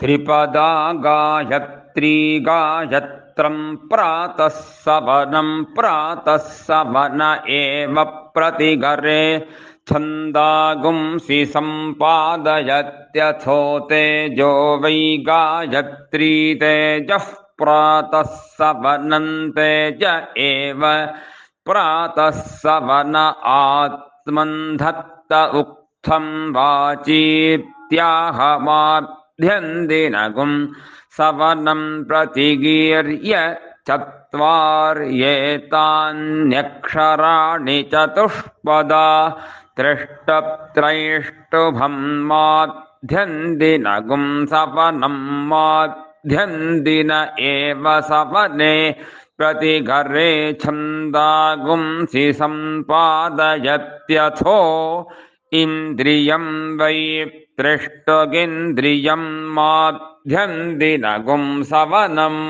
त्रिपदा गायत्री गायत्रं प्रातः सवनं प्रातः सवन एव प्रतिगरे। छन्दागुंसि सम्पादयत्यथो तेजो वै गायत्री तेजः प्रातः सवनं तेज एव। प्रातः सवन आत्मन्धत्त उक्थं वाचीत्याहमाभ्यन्दिनगुं सवनं प्रतिगीर्य चत्वार्येतान्यक्षराणि चतुष्पदा त्रिष्टत्रैष्टुभं माध्यन्दिनगुं सवनं माध्यन्दिन एव सवने प्रतिघरे छन्दागुंसि सम्पादयत्यथो इन्द्रियं वै त्रिष्टगिन्द्रियं माध्यन्दिनगुं सवनम्